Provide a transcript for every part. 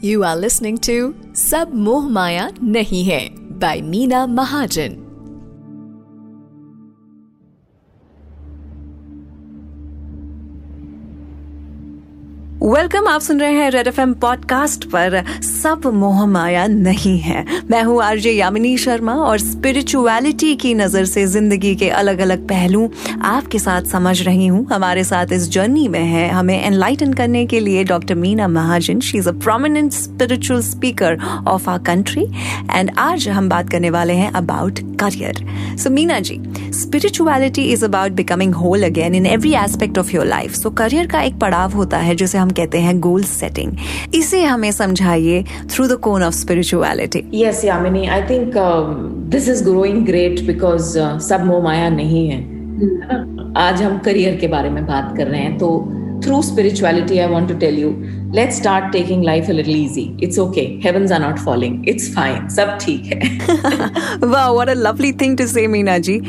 You are listening to Sab Moh Maya Nahi Hai by Meena Mahajan. Welcome आप सुन रहे हैं red FM podcast पर सब मोह माया नहीं है। मैं हूँ आरजे यामिनी शर्मा और स्पिरिचुअलिटी की नज़र से ज़िंदगी के अलग अलग पहलू आपके साथ समझ रही हूँ। हमारे साथ इस जर्नी में है हमें एनलाइटन करने के लिए doctor Meena Mahajan she is a prominent spiritual speaker of our country and आज हम बात करने वाले हैं about career so Meena ji spirituality is about becoming whole again in every aspect of your life so career का एक पड़ाव होता है जिसे हम कहते हैं गोल सेटिंग इसे हमें समझाइए through the cone of spirituality yes Yamini I think this is growing great because सब मोह माया नहीं है आज हम करियर के बारे में बात कर रहे हैं तो through spirituality, I want to tell you, let's start taking life a little easy. It's okay. Heavens are not falling. It's fine. सब ठीक है. wow, what a lovely thing to say, Meena ji.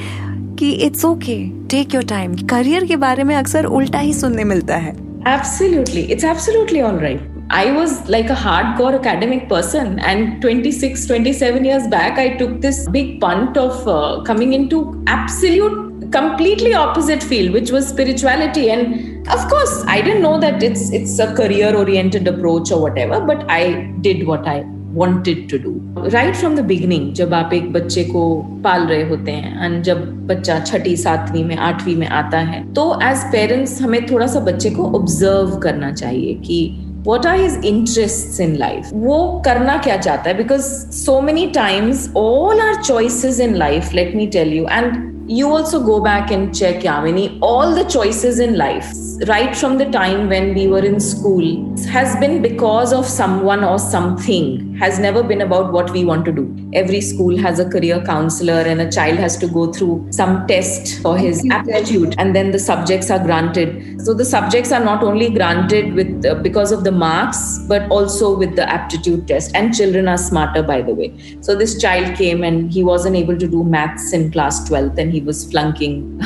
कि it's okay take your time career के बारे में अक्सर उल्टा ही सुनने मिलता है Absolutely. It's absolutely all right. I was like a hardcore academic person, and 26, 27 years back, I took this big punt of uh, coming into absolute, completely opposite field, which was spirituality. And of course, I didn't know that it's it's a career-oriented approach or whatever, but I did what I wanted to do right from the beginning जब आप एक बच्चे को पाल रहे होते हैं and जब बच्चा छठी, सातवीं में, आठवीं में आता है तो एज पेरेंट्स हमें थोड़ा सा बच्चे को ऑब्ज़र्व करना चाहिए कि what are his interest in life वो करना क्या चाहता है? Because so many times all are choices in life let me tell you and you also go back and check Yamini all the choices in life right from the time when we were in school has been because of someone or something has never been about what we want to do. Every school has a career counselor and a child has to go through some test for his aptitude and then the subjects are granted. So the subjects are not only granted with uh, because of the marks but also with the aptitude test and children are smarter by the way. So this child came and he wasn't able to do maths in class 12th and he was flunking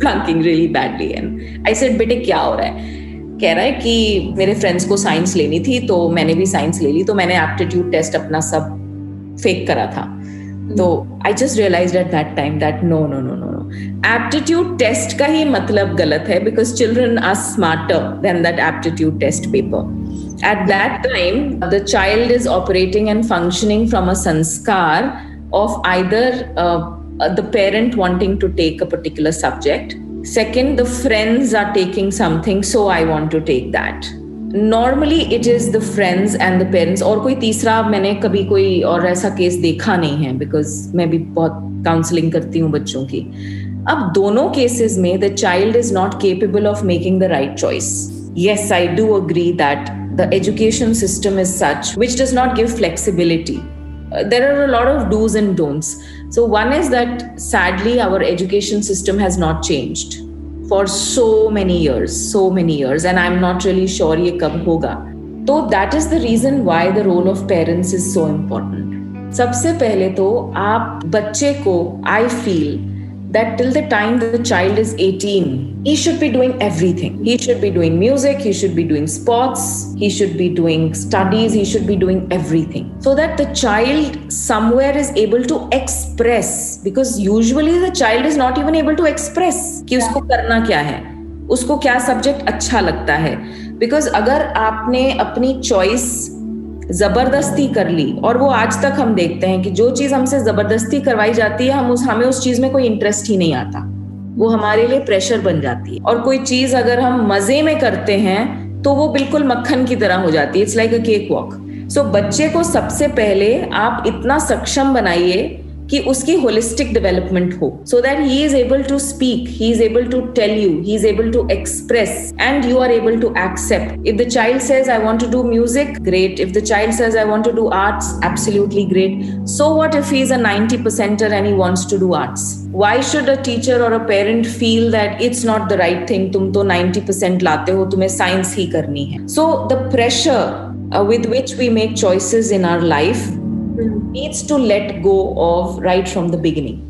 flunking really badly. And I said बेटे क्या हो रहा है? कह रहा है कि मेरे फ्रेंड्स को साइंस लेनी थी तो मैंने भी साइंस ले ली तो मैंने एप्टीट्यूड टेस्ट अपना सब फेक करा था। तो I just realize at that time that no no no no no aptitude test का ही मतलब गलत है because children are smarter than that aptitude test paper at that time the child is operating and functioning from a sanskar of either uh, uh, the parent wanting to take a particular subject. Second, the friends are taking something, so I want to take that. Normally it is the friends and the parents और कोई तीसरा मैंने कभी कोई और ऐसा case देखा नहीं है बिकॉज मैं भी बहुत काउंसलिंग करती हूँ बच्चों की अब दोनों केसेस में the child is not capable of making the right choice yes i do agree that the education system is such which does not give flexibility uh, there are a lot of do's and don'ts. So, one is that sadly, our education system has not changed for so many years, so many years, and I'm not really sure ye kab hoga. So, that is the reason why the role of parents is so important. सबसे पहले तो आप बच्चे को I feel that till the time the child is 18, he should be doing everything. He should be doing music, he should be doing sports, he should be doing studies, he should be doing everything. So that the child somewhere is able to express because usually the child is not even able to express कि उसको करना क्या है उसको क्या subject अच्छा लगता है बिकॉज अगर आपने अपनी चॉइस ज़बरदस्ती कर ली। और वो आज तक हम देखते हैं कि जो चीज़ हमसे ज़बरदस्ती करवाई जाती है, हम उस, हमें उस चीज़ में कोई इंटरेस्ट ही नहीं आता। वो हमारे लिए प्रेशर बन जाती है। और कोई चीज़ अगर हम मज़े में करते हैं तो वो बिल्कुल मक्खन की तरह हो जाती है। It's like a cakewalk so बच्चे को सबसे पहले आप इतना सक्षम बनाइए कि उसकी होलिस्टिक डेवलपमेंट हो so that he is able to speak he is able to tell you he is able to express and you are able to accept if the child says I want to do music great if the child says I want to do arts absolutely great so what if he is a 90 percenter and he wants to do arts why should a teacher or a parent feel that it's not the right thing? तुम तो 90% लाते हो तुम्हें science ही करनी है. The pressure uh, with which we make choices in our life needs to let go of right from the beginning.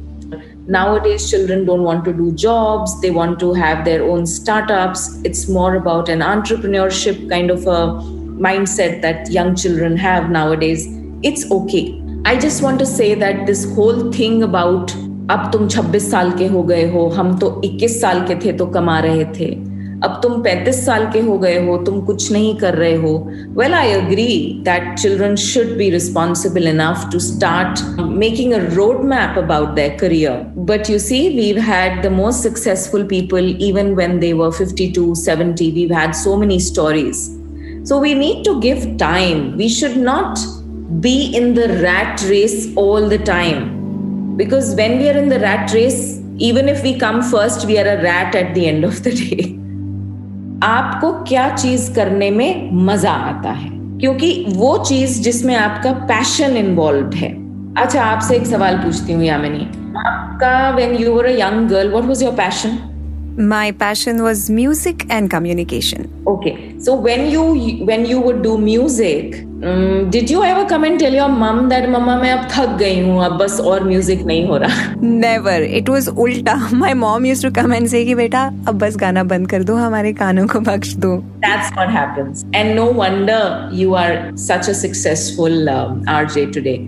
Nowadays, children don't want to do jobs, they want to have their own startups. It's more about an entrepreneurship kind of a mindset that young children have nowadays. It's okay. I just want to say that this whole thing about अब तुम 26 साल के हो गए हो हम तो 21 साल के थे तो कमा रहे थे अब तुम 35 साल के हो गए हो तुम कुछ नहीं कर रहे हो well I agree that children should be responsible enough to start making a road map about their career but you see we've had the most successful people even when they were 52 70 we've had so many stories so we need to give time we should not be in the rat race all the time because when we are in the rat race even if we come first we are a rat at the end of the day आपको क्या चीज़ करने में मज़ा आता है? क्योंकि वो चीज़ जिसमें आपका पैशन इन्वॉल्व है। अच्छा आपसे एक सवाल पूछती हूँ यामिनी। आपका when you were a young girl what was your passion my passion was music and communication. Okay so when you when you would do music did you ever come and tell your mom that mama मैं अब थक गई हूँ अब बस और music नहीं हो रहा? Never. It was उल्टा. My mom used to come and say कि बेटा अब बस गाना बंद कर दो हमारे कानों को बख्श दो. That's what happens. And no wonder you are such a successful um, RJ today.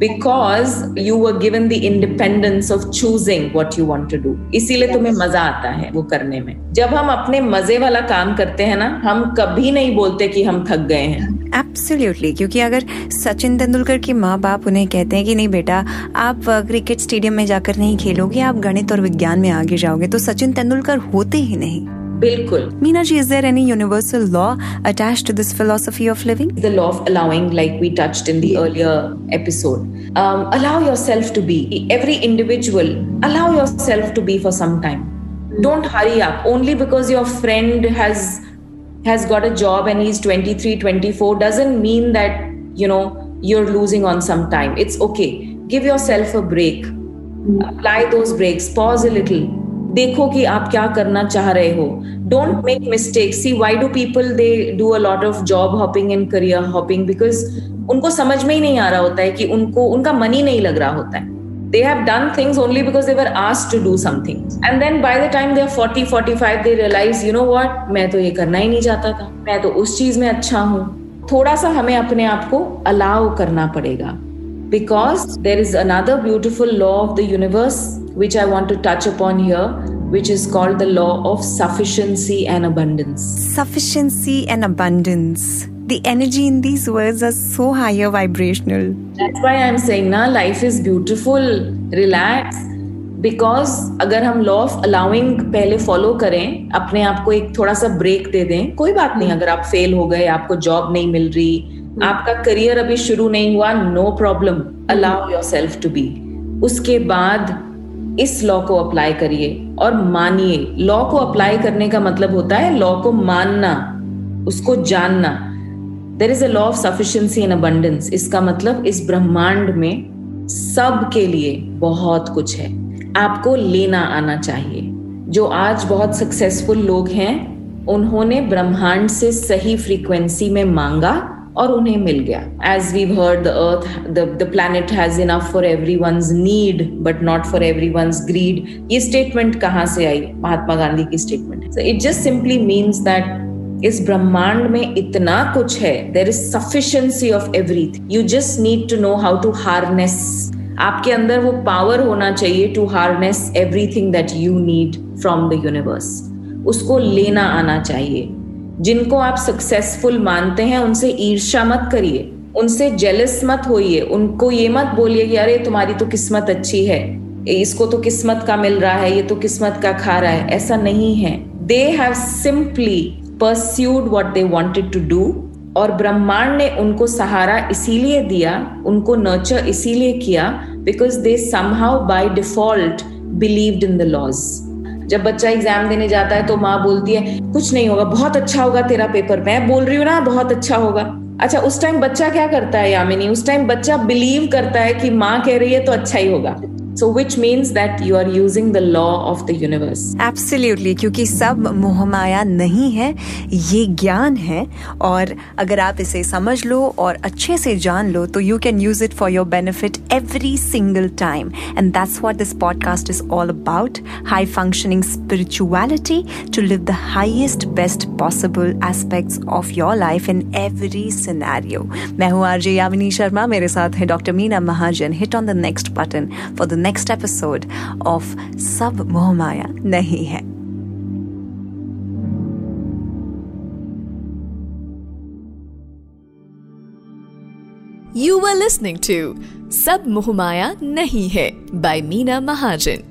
Because you were given the independence of choosing what you want to do इसीलिए तुम्हें मज़ा आता है वो करने में. जब हम अपने मज़े वाला काम करते हैं ना हम कभी नहीं बोलते कि हम थक गए हैं. एब्सोल्युटली क्योंकि अगर सचिन तेंदुलकर के माँ बाप उन्हें कहते हैं कि नहीं बेटा आप क्रिकेट स्टेडियम में जाकर नहीं खेलोगे आप गणित और विज्ञान में आगे जाओगे। तो सचिन तेंदुलकर होते ही नहीं। बिल्कुल। Meena ji is there any universal law attached to this philosophy of living the law of allowing like we touched in the earlier episode allow yourself to be every individual allow yourself to be for some time don't hurry up only because your friend has has got a job and he's 23, 24 doesn't mean that, you know, you're losing on some time. It's okay. Give yourself a break. mm. Apply those breaks. Pause a little देखो कि आप क्या करना चाह रहे हो don't make mistake see why do people they do a lot of job hopping and career hopping because उनको समझ में ही नहीं आ रहा होता है कि उनको उनका मनी नहीं लग रहा होता है they have done things only because they were asked to do something and then by the time they are 40 45 they realize you know what मैं तो ये करना ही नहीं चाहता था मैं तो उस चीज में अच्छा हूँ थोड़ा सा हमें अपने आप को अलाउ करना पड़ेगा because there is another beautiful law of the universe which I want to touch upon here, which is called the law of sufficiency and abundance. Sufficiency and abundance. The energy in these words are so higher vibrational. That's why I'm saying, na, life is beautiful. Relax. Because अगर हम law of allowing पहले follow करें, अपने आप को एक थोड़ा सा ब्रेक दे दें, कोई बात नहीं, अगर आप फेल हो गए, आपको जॉब नहीं मिल रही, आपका करियर अभी शुरू नहीं हुआ no problem allow yourself to be उसके बाद इस लॉ को अप्लाई करिए और मानिए लॉ को अप्लाई करने का मतलब होता है लॉ को मानना, उसको जानना there is a law of sufficiency and abundance इसका मतलब इस ब्रह्मांड में सब के लिए बहुत कुछ है। आपको लेना आना चाहिए। जो आज बहुत सक्सेसफुल लोग हैं, उन्होंने ब्रह्मांड से सही फ्रीक्वेंसी में मांगा और उन्हें मिल गया। As we heard the earth the planet has enough for everyone's need but not for everyone's greed ये स्टेटमेंट कहाँ से आई? महात्मा गांधी की statement it just simply means that इस ब्रह्मांड में इतना कुछ है there is sufficiency of everything you just need to know how to harness आपके अंदर वो पावर होना चाहिए to harness everything that you need from the universe उसको लेना आना चाहिए। जिनको आप सक्सेसफुल मानते हैं, उनसे ईर्षा मत करिए। उनसे जेलस मत होइए। उनको ये मत बोलिए कि अरे, तुम्हारी तो किस्मत अच्छी है। इसको तो किस्मत का मिल रहा है, ये तो किस्मत का खा रहा है। ऐसा नहीं है। They have simply pursued what they wanted to do और ब्रह्मांड ने उनको सहारा इसीलिए दिया, उनको नर्चर इसीलिए किया because they somehow by default believed in the laws जब बच्चा एग्ज़ाम देने जाता है तो माँ बोलती है, कुछ नहीं होगा, बहुत अच्छा होगा तेरा पेपर मैं बोल रही हूँ ना, बहुत अच्छा होगा. अच्छा उस टाइम बच्चा क्या करता है यामिनी? उस टाइम बच्चा बिलीव करता है कि माँ कह रही है तो अच्छा ही होगा। So, which means that you are using the law of the universe. Absolutely, क्योंकि सब मोहमाया नहीं है ये ज्ञान है और अगर आप इसे समझ लो और अच्छे से जान लो तो you can use it for your benefit every single time and that's what this podcast is all about high functioning spirituality to live the highest best possible aspects of your life in every scenario मैं हूँ RJ Yamini Sharma मेरे साथ है doctor Meena Mahajan hit on the next button for the next next episode of Sub Mohamaya Nahi Hai. You were listening to Sub Mohamaya Nahi Hai by Meena Mahajan.